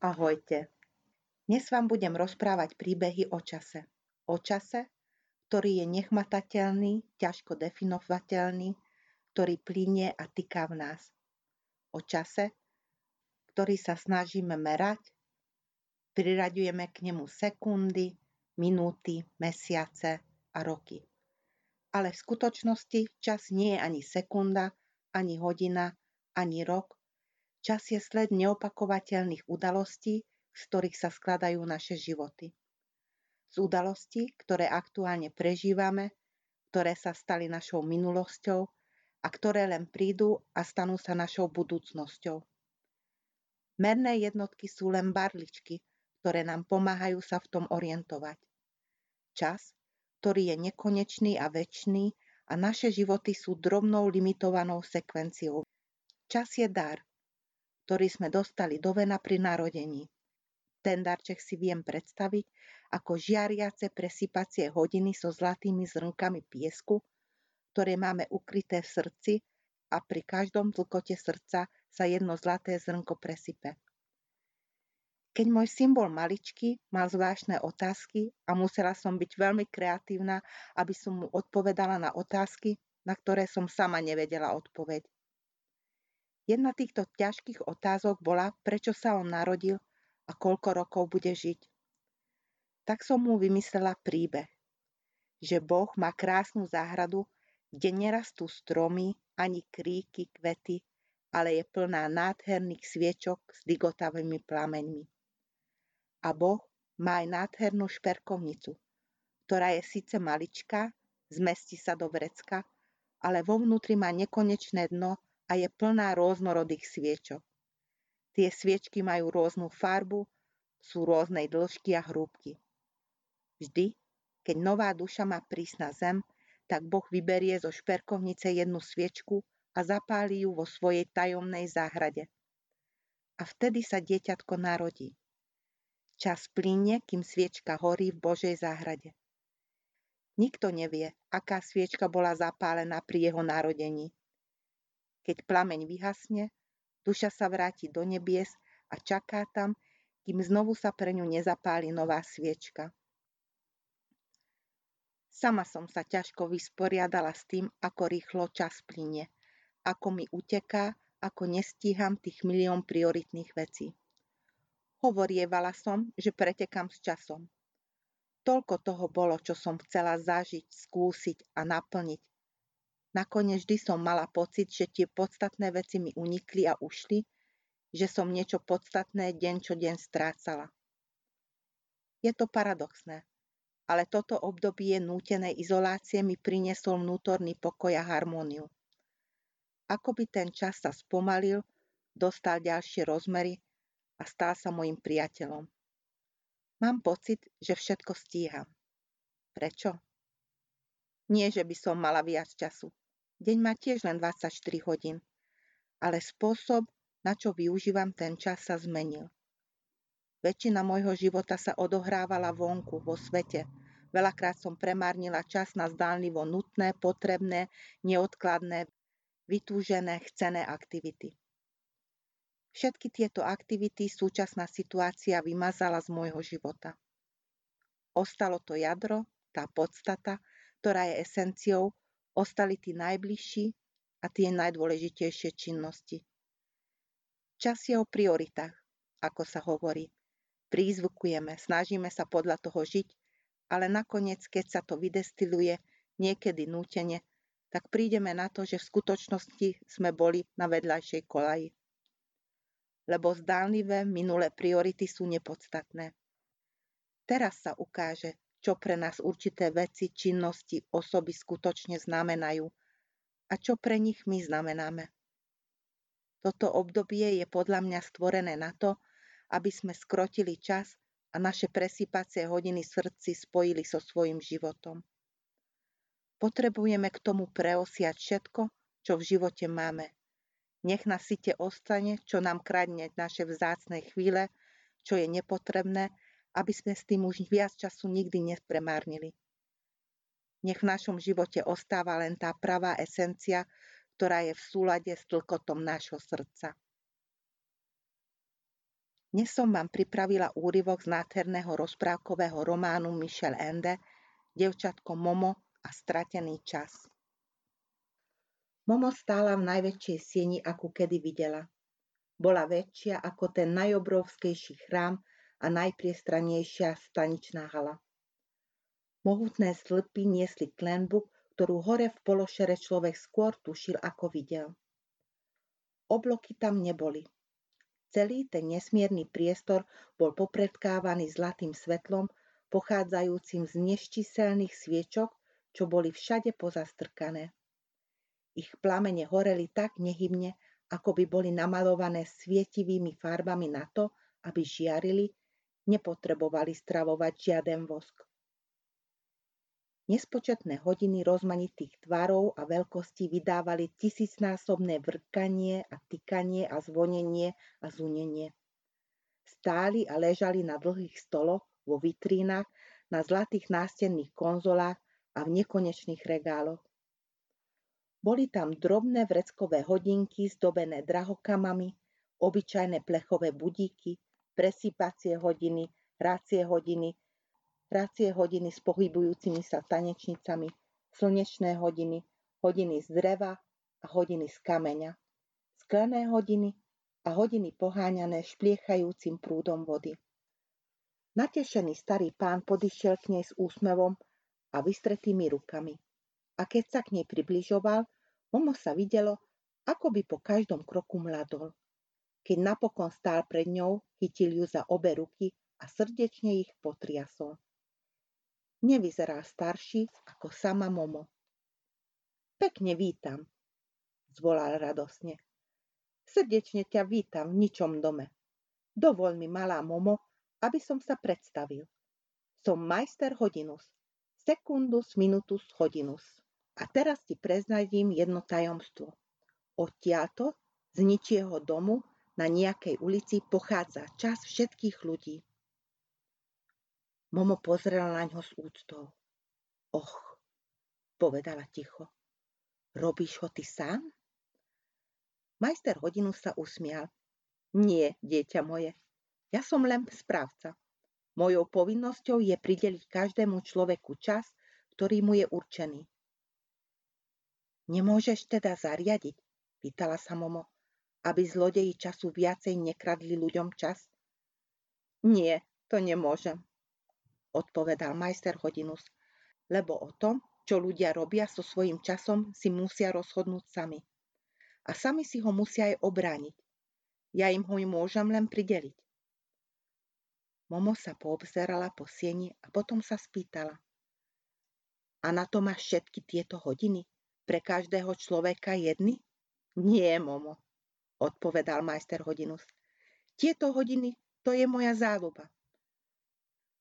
Ahojte. Dnes vám budem rozprávať príbehy o čase. O čase, ktorý je nechmatateľný, ťažko definovateľný, ktorý plínie a týka v nás. O čase, ktorý sa snažíme merať, priraďujeme k nemu sekundy, minúty, mesiace a roky. Ale v skutočnosti čas nie je ani sekunda, ani hodina, ani rok, Čas je sled neopakovateľných udalostí, z ktorých sa skladajú naše životy. Z udalostí, ktoré aktuálne prežívame, ktoré sa stali našou minulosťou a ktoré len prídu a stanú sa našou budúcnosťou. Merné jednotky sú len barličky, ktoré nám pomáhajú sa v tom orientovať. Čas, ktorý je nekonečný a väčší a naše životy sú drobnou limitovanou sekvenciou. Čas je dar, ktorý sme dostali do vena pri narodení. Ten darček si viem predstaviť ako žiariace presypacie hodiny so zlatými zrnkami piesku, ktoré máme ukryté v srdci a pri každom tlkote srdca sa jedno zlaté zrnko presype. Keď môj syn bol maličký, mal zvláštne otázky a musela som byť veľmi kreatívna, aby som mu odpovedala na otázky, na ktoré som sama nevedela odpoveď. Jedna týchto ťažkých otázok bola, prečo sa on narodil a koľko rokov bude žiť. Tak som mu vymyslela príbeh, že Boh má krásnu záhradu, kde nerastú stromy ani kríky, kvety, ale je plná nádherných sviečok s digotavými plameňmi. A Boh má aj nádhernú šperkovnicu, ktorá je síce maličká, zmestí sa do vrecka, ale vo vnútri má nekonečné dno a je plná rôznorodých sviečok. Tie sviečky majú rôznu farbu, sú rôznej dĺžky a hrúbky. Vždy, keď nová duša má prísť na zem, tak Boh vyberie zo šperkovnice jednu sviečku a zapáli ju vo svojej tajomnej záhrade. A vtedy sa dieťatko narodí. Čas plíne, kým sviečka horí v Božej záhrade. Nikto nevie, aká sviečka bola zapálená pri jeho narodení. Keď plameň vyhasne, duša sa vráti do nebies a čaká tam, kým znovu sa pre ňu nezapáli nová sviečka. Sama som sa ťažko vysporiadala s tým, ako rýchlo čas plynie, ako mi uteká, ako nestíham tých milión prioritných vecí. Hovorievala som, že pretekám s časom. Toľko toho bolo, čo som chcela zažiť, skúsiť a naplniť, Nakoniec vždy som mala pocit, že tie podstatné veci mi unikli a ušli, že som niečo podstatné deň čo deň strácala. Je to paradoxné, ale toto obdobie nútenej izolácie mi priniesol vnútorný pokoj a harmóniu. Ako by ten čas sa spomalil, dostal ďalšie rozmery a stal sa mojim priateľom. Mám pocit, že všetko stíham. Prečo? Nie, že by som mala viac času. Deň má tiež len 24 hodín, ale spôsob, na čo využívam ten čas, sa zmenil. Väčšina môjho života sa odohrávala vonku, vo svete. Veľakrát som premárnila čas na zdánlivo nutné, potrebné, neodkladné, vytúžené, chcené aktivity. Všetky tieto aktivity súčasná situácia vymazala z môjho života. Ostalo to jadro, tá podstata, ktorá je esenciou, ostali tí najbližší a tie najdôležitejšie činnosti. Čas je o prioritách, ako sa hovorí. Prízvukujeme, snažíme sa podľa toho žiť, ale nakoniec, keď sa to vydestiluje, niekedy nútene, tak prídeme na to, že v skutočnosti sme boli na vedľajšej kolaji. Lebo zdánlivé minulé priority sú nepodstatné. Teraz sa ukáže, čo pre nás určité veci, činnosti, osoby skutočne znamenajú a čo pre nich my znamenáme. Toto obdobie je podľa mňa stvorené na to, aby sme skrotili čas a naše presýpacie hodiny srdci spojili so svojim životom. Potrebujeme k tomu preosiať všetko, čo v živote máme. Nech na site ostane, čo nám kradne naše vzácne chvíle, čo je nepotrebné aby sme s tým už viac času nikdy nespremárnili. Nech v našom živote ostáva len tá pravá esencia, ktorá je v súlade s tlkotom nášho srdca. Dnes som vám pripravila úryvok z nádherného rozprávkového románu Michel Ende Devčatko Momo a stratený čas. Momo stála v najväčšej sieni, akú kedy videla. Bola väčšia ako ten najobrovskejší chrám a najpriestrannejšia staničná hala. Mohutné slpy niesli klenbu, ktorú hore v pološere človek skôr tušil, ako videl. Obloky tam neboli, Celý ten nesmierny priestor bol popredkávaný zlatým svetlom, pochádzajúcim z neščiselných sviečok, čo boli všade pozastrkané. Ich plamene horeli tak nehybne, ako by boli namalované svietivými farbami na to, aby žiarili, nepotrebovali stravovať žiaden vosk. Nespočetné hodiny rozmanitých tvarov a veľkostí vydávali tisícnásobné vrkanie a tykanie a zvonenie a zunenie. Stáli a ležali na dlhých stoloch, vo vitrínach, na zlatých nástenných konzolách a v nekonečných regáloch. Boli tam drobné vreckové hodinky zdobené drahokamami, obyčajné plechové budíky, presýpacie hodiny, hracie hodiny, hracie hodiny s pohybujúcimi sa tanečnicami, slnečné hodiny, hodiny z dreva a hodiny z kameňa, sklené hodiny a hodiny poháňané špliechajúcim prúdom vody. Natešený starý pán podišiel k nej s úsmevom a vystretými rukami. A keď sa k nej približoval, Momo sa videlo, ako by po každom kroku mladol. Keď napokon stál pred ňou, chytil ju za obe ruky a srdečne ich potriasol. Nevyzerá starší ako sama Momo. Pekne vítam, zvolal radosne. Srdečne ťa vítam v ničom dome. Dovol mi, malá Momo, aby som sa predstavil. Som majster Hodinus. Secundus minutus Hodinus. A teraz ti preznadím jedno tajomstvo. Odtiaľto, z ničieho domu, na nejakej ulici pochádza čas všetkých ľudí. Momo pozrela na ňo s úctou. Och, povedala ticho. Robíš ho ty sám? Majster hodinu sa usmial. Nie, dieťa moje, ja som len správca. Mojou povinnosťou je prideliť každému človeku čas, ktorý mu je určený. Nemôžeš teda zariadiť, pýtala sa Momo, aby zlodeji času viacej nekradli ľuďom čas? Nie, to nemôžem, odpovedal majster Hodinus, lebo o tom, čo ľudia robia so svojím časom, si musia rozhodnúť sami. A sami si ho musia aj obrániť. Ja im ho môžem len prideliť. Momo sa poobzerala po sieni a potom sa spýtala. A na to máš všetky tieto hodiny? Pre každého človeka jedny? Nie, Momo, odpovedal majster Hodinus. Tieto hodiny, to je moja záľuba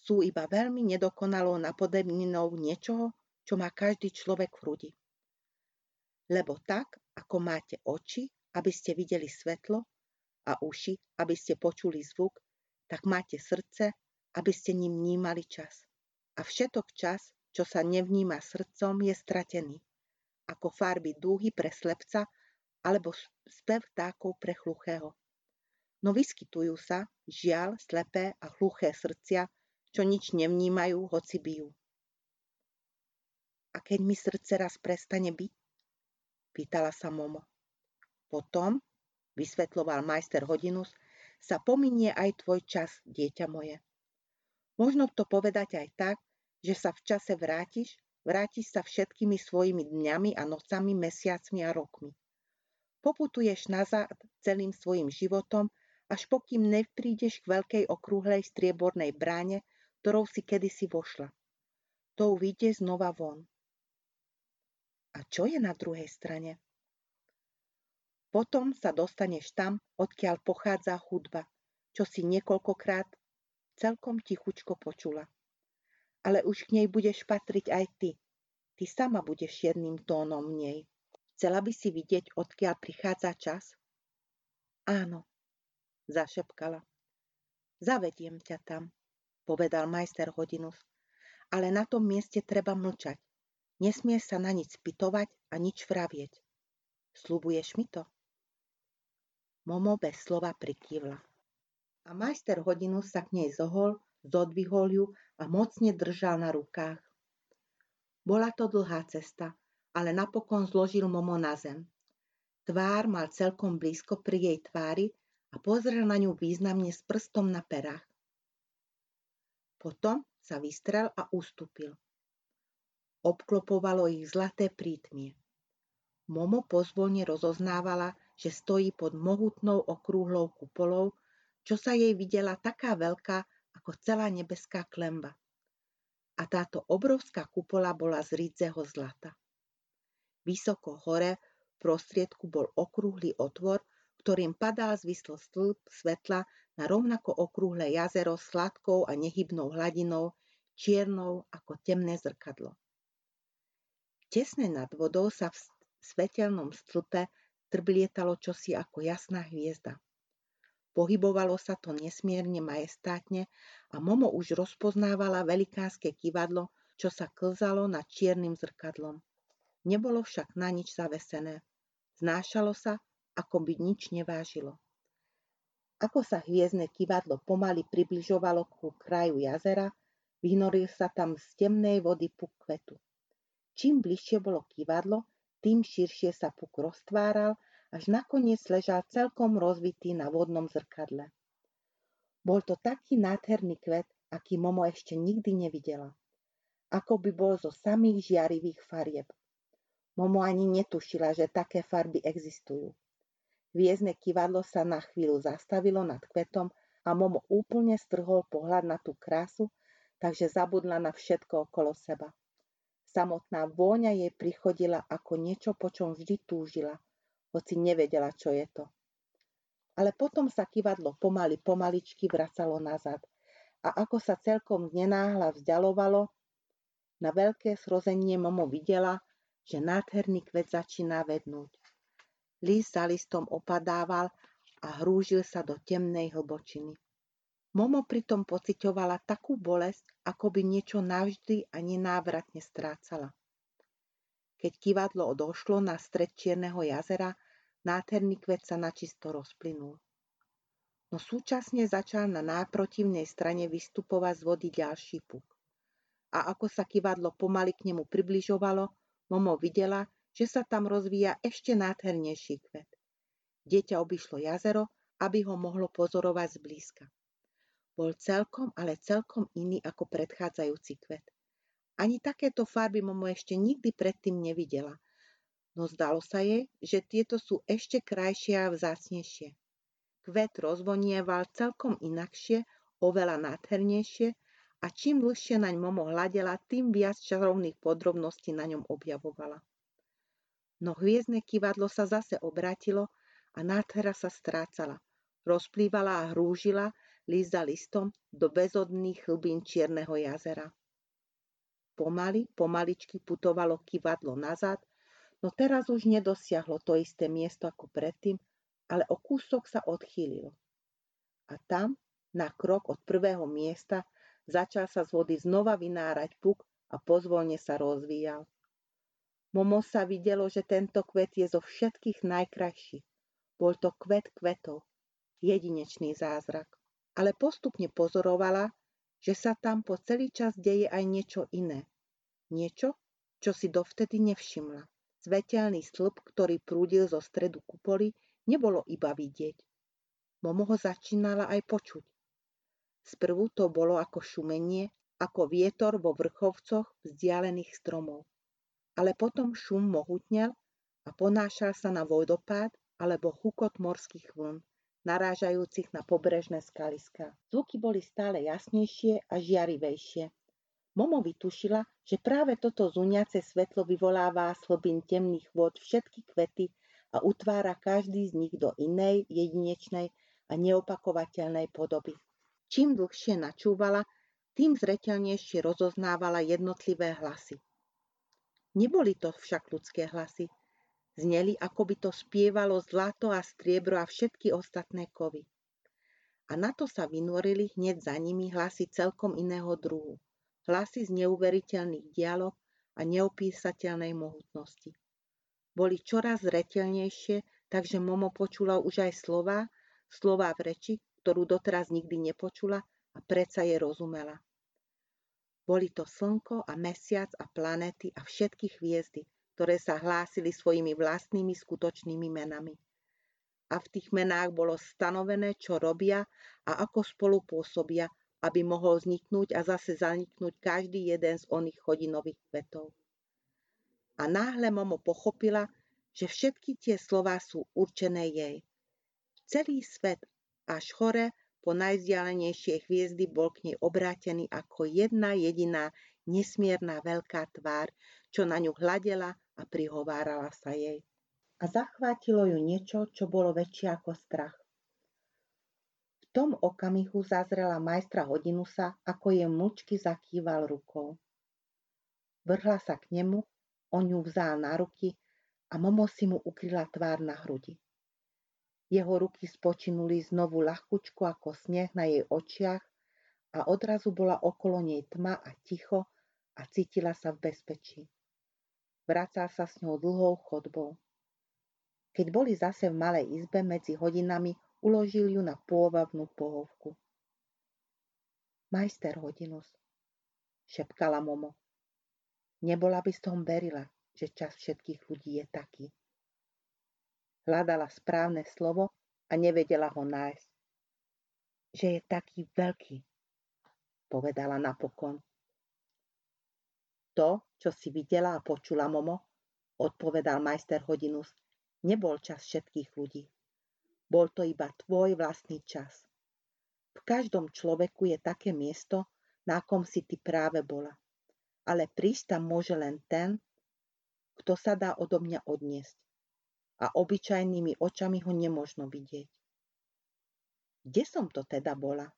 sú iba veľmi nedokonalou napodobninou niečoho, čo má každý človek v hrudi. Lebo tak, ako máte oči, aby ste videli svetlo a uši, aby ste počuli zvuk, tak máte srdce, aby ste ním vnímali čas. A všetok čas, čo sa nevníma srdcom, je stratený. Ako farby dúhy pre slepca alebo spev vtákov pre hluchého. No vyskytujú sa, žiaľ, slepé a hluché srdcia, čo nič nevnímajú, hoci bijú. A keď mi srdce raz prestane byť? Pýtala sa Momo. Potom, vysvetloval majster Hodinus, sa pominie aj tvoj čas, dieťa moje. Možno to povedať aj tak, že sa v čase vrátiš, vrátiš sa všetkými svojimi dňami a nocami, mesiacmi a rokmi. Poputuješ nazad celým svojim životom, až pokým neprídeš k veľkej okrúhlej striebornej bráne, ktorou si kedysi vošla. To vyjde znova von. A čo je na druhej strane? Potom sa dostaneš tam, odkiaľ pochádza hudba, čo si niekoľkokrát celkom tichučko počula. Ale už k nej budeš patriť aj ty. Ty sama budeš jedným tónom v nej. Chcela by si vidieť, odkiaľ prichádza čas? Áno, zašepkala. Zavediem ťa tam povedal majster Hodinus. Ale na tom mieste treba mlčať. Nesmie sa na nič spytovať a nič vravieť. Slubuješ mi to? Momo bez slova prikývla. A majster hodinu sa k nej zohol, zodvihol ju a mocne držal na rukách. Bola to dlhá cesta, ale napokon zložil Momo na zem. Tvár mal celkom blízko pri jej tvári a pozrel na ňu významne s prstom na perách. Potom sa vystrel a ustúpil. Obklopovalo ich zlaté prítmie. Momo pozvolne rozoznávala, že stojí pod mohutnou okrúhlou kupolou, čo sa jej videla taká veľká ako celá nebeská klemba. A táto obrovská kupola bola z rídzeho zlata. Vysoko hore v prostriedku bol okrúhly otvor, ktorým padal zvislo stĺp svetla na rovnako okrúhle jazero s sladkou a nehybnou hladinou, čiernou ako temné zrkadlo. Tesne nad vodou sa v svetelnom stĺpe trblietalo čosi ako jasná hviezda. Pohybovalo sa to nesmierne majestátne a Momo už rozpoznávala velikánske kivadlo, čo sa klzalo nad čiernym zrkadlom. Nebolo však na nič zavesené. Znášalo sa ako by nič nevážilo. Ako sa hviezdne kivadlo pomaly približovalo ku kraju jazera, vynoril sa tam z temnej vody puk kvetu. Čím bližšie bolo kivadlo, tým širšie sa puk roztváral, až nakoniec ležal celkom rozvitý na vodnom zrkadle. Bol to taký nádherný kvet, aký Momo ešte nikdy nevidela. Ako by bol zo samých žiarivých farieb. Momo ani netušila, že také farby existujú. Hviezdne kivadlo sa na chvíľu zastavilo nad kvetom a Momo úplne strhol pohľad na tú krásu, takže zabudla na všetko okolo seba. Samotná vôňa jej prichodila ako niečo, po čom vždy túžila, hoci nevedela, čo je to. Ale potom sa kivadlo pomaly pomaličky vracalo nazad a ako sa celkom nenáhla vzdialovalo, na veľké srozenie Momo videla, že nádherný kvet začína vednúť. List za listom opadával a hrúžil sa do temnej hlbočiny. Momo pritom pocitovala takú bolesť, ako by niečo navždy a nenávratne strácala. Keď kivadlo odošlo na stred Čierneho jazera, nádherný kvet sa načisto rozplynul. No súčasne začal na náprotivnej strane vystupovať z vody ďalší puk. A ako sa kivadlo pomaly k nemu približovalo, Momo videla, že sa tam rozvíja ešte nádhernejší kvet. Dieťa obišlo jazero, aby ho mohlo pozorovať zblízka. Bol celkom, ale celkom iný ako predchádzajúci kvet. Ani takéto farby Momo ešte nikdy predtým nevidela, no zdalo sa jej, že tieto sú ešte krajšie a vzácnejšie. Kvet rozvonieval celkom inakšie, oveľa nádhernejšie a čím dlhšie naň Momo hľadela, tým viac čarovných podrobností na ňom objavovala. No hviezdne kivadlo sa zase obrátilo a nádhera sa strácala. Rozplývala a hrúžila list listom do bezodných hlbín Čierneho jazera. Pomaly, pomaličky putovalo kivadlo nazad, no teraz už nedosiahlo to isté miesto ako predtým, ale o kúsok sa odchýlilo. A tam, na krok od prvého miesta, začal sa z vody znova vynárať puk a pozvolne sa rozvíjal. Momo sa videlo, že tento kvet je zo všetkých najkrajší. Bol to kvet kvetov, jedinečný zázrak. Ale postupne pozorovala, že sa tam po celý čas deje aj niečo iné. Niečo, čo si dovtedy nevšimla. Svetelný stĺp, ktorý prúdil zo stredu kupoly, nebolo iba vidieť. Momo ho začínala aj počuť. Sprvu to bolo ako šumenie, ako vietor vo vrchovcoch vzdialených stromov ale potom šum mohutnel a ponášal sa na vodopád alebo hukot morských vln, narážajúcich na pobrežné skaliská. Zvuky boli stále jasnejšie a žiarivejšie. Momo vytušila, že práve toto zuniace svetlo vyvoláva z hlbín temných vôd všetky kvety a utvára každý z nich do inej, jedinečnej a neopakovateľnej podoby. Čím dlhšie načúvala, tým zreteľnejšie rozoznávala jednotlivé hlasy. Neboli to však ľudské hlasy. Zneli, ako by to spievalo zlato a striebro a všetky ostatné kovy. A na to sa vynorili hneď za nimi hlasy celkom iného druhu. Hlasy z neuveriteľných dialog a neopísateľnej mohutnosti. Boli čoraz zretelnejšie, takže Momo počula už aj slova, slova v reči, ktorú doteraz nikdy nepočula a predsa je rozumela. Boli to slnko a mesiac a planety a všetky hviezdy, ktoré sa hlásili svojimi vlastnými skutočnými menami. A v tých menách bolo stanovené, čo robia a ako spolu pôsobia, aby mohol vzniknúť a zase zaniknúť každý jeden z oných chodinových vetov. A náhle Momo pochopila, že všetky tie slová sú určené jej. Celý svet až hore po najvzdialenejšie hviezdy bol k nej obrátený ako jedna jediná nesmierna veľká tvár, čo na ňu hladela a prihovárala sa jej. A zachvátilo ju niečo, čo bolo väčšie ako strach. V tom okamihu zazrela majstra Hodinusa, ako je mlčky zakýval rukou. Vrhla sa k nemu, on ju vzal na ruky a Momo si mu ukryla tvár na hrudi. Jeho ruky spočinuli znovu ľahkučko ako sneh na jej očiach a odrazu bola okolo nej tma a ticho a cítila sa v bezpečí. Vracal sa s ňou dlhou chodbou. Keď boli zase v malej izbe medzi hodinami, uložil ju na pôvabnú pohovku. Majster Hodinus, šepkala Momo. Nebola by som verila, že čas všetkých ľudí je taký. Hľadala správne slovo a nevedela ho nájsť. Že je taký veľký, povedala napokon. To, čo si videla a počula, Momo, odpovedal majster Hodinus, nebol čas všetkých ľudí. Bol to iba tvoj vlastný čas. V každom človeku je také miesto, na kom si ty práve bola. Ale prísť tam môže len ten, kto sa dá odo mňa odniesť a obyčajnými očami ho nemožno vidieť. Kde som to teda bola?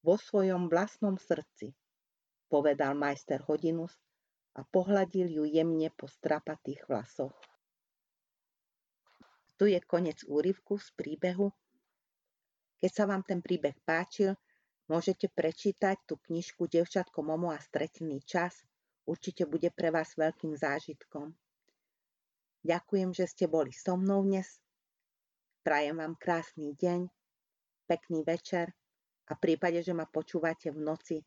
Vo svojom vlastnom srdci, povedal majster Hodinus a pohľadil ju jemne po strapatých vlasoch. Tu je konec úryvku z príbehu. Keď sa vám ten príbeh páčil, môžete prečítať tú knižku Devčatko Momo a stretený čas. Určite bude pre vás veľkým zážitkom. Ďakujem, že ste boli so mnou dnes. Prajem vám krásny deň, pekný večer a v prípade, že ma počúvate v noci,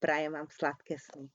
prajem vám sladké sny.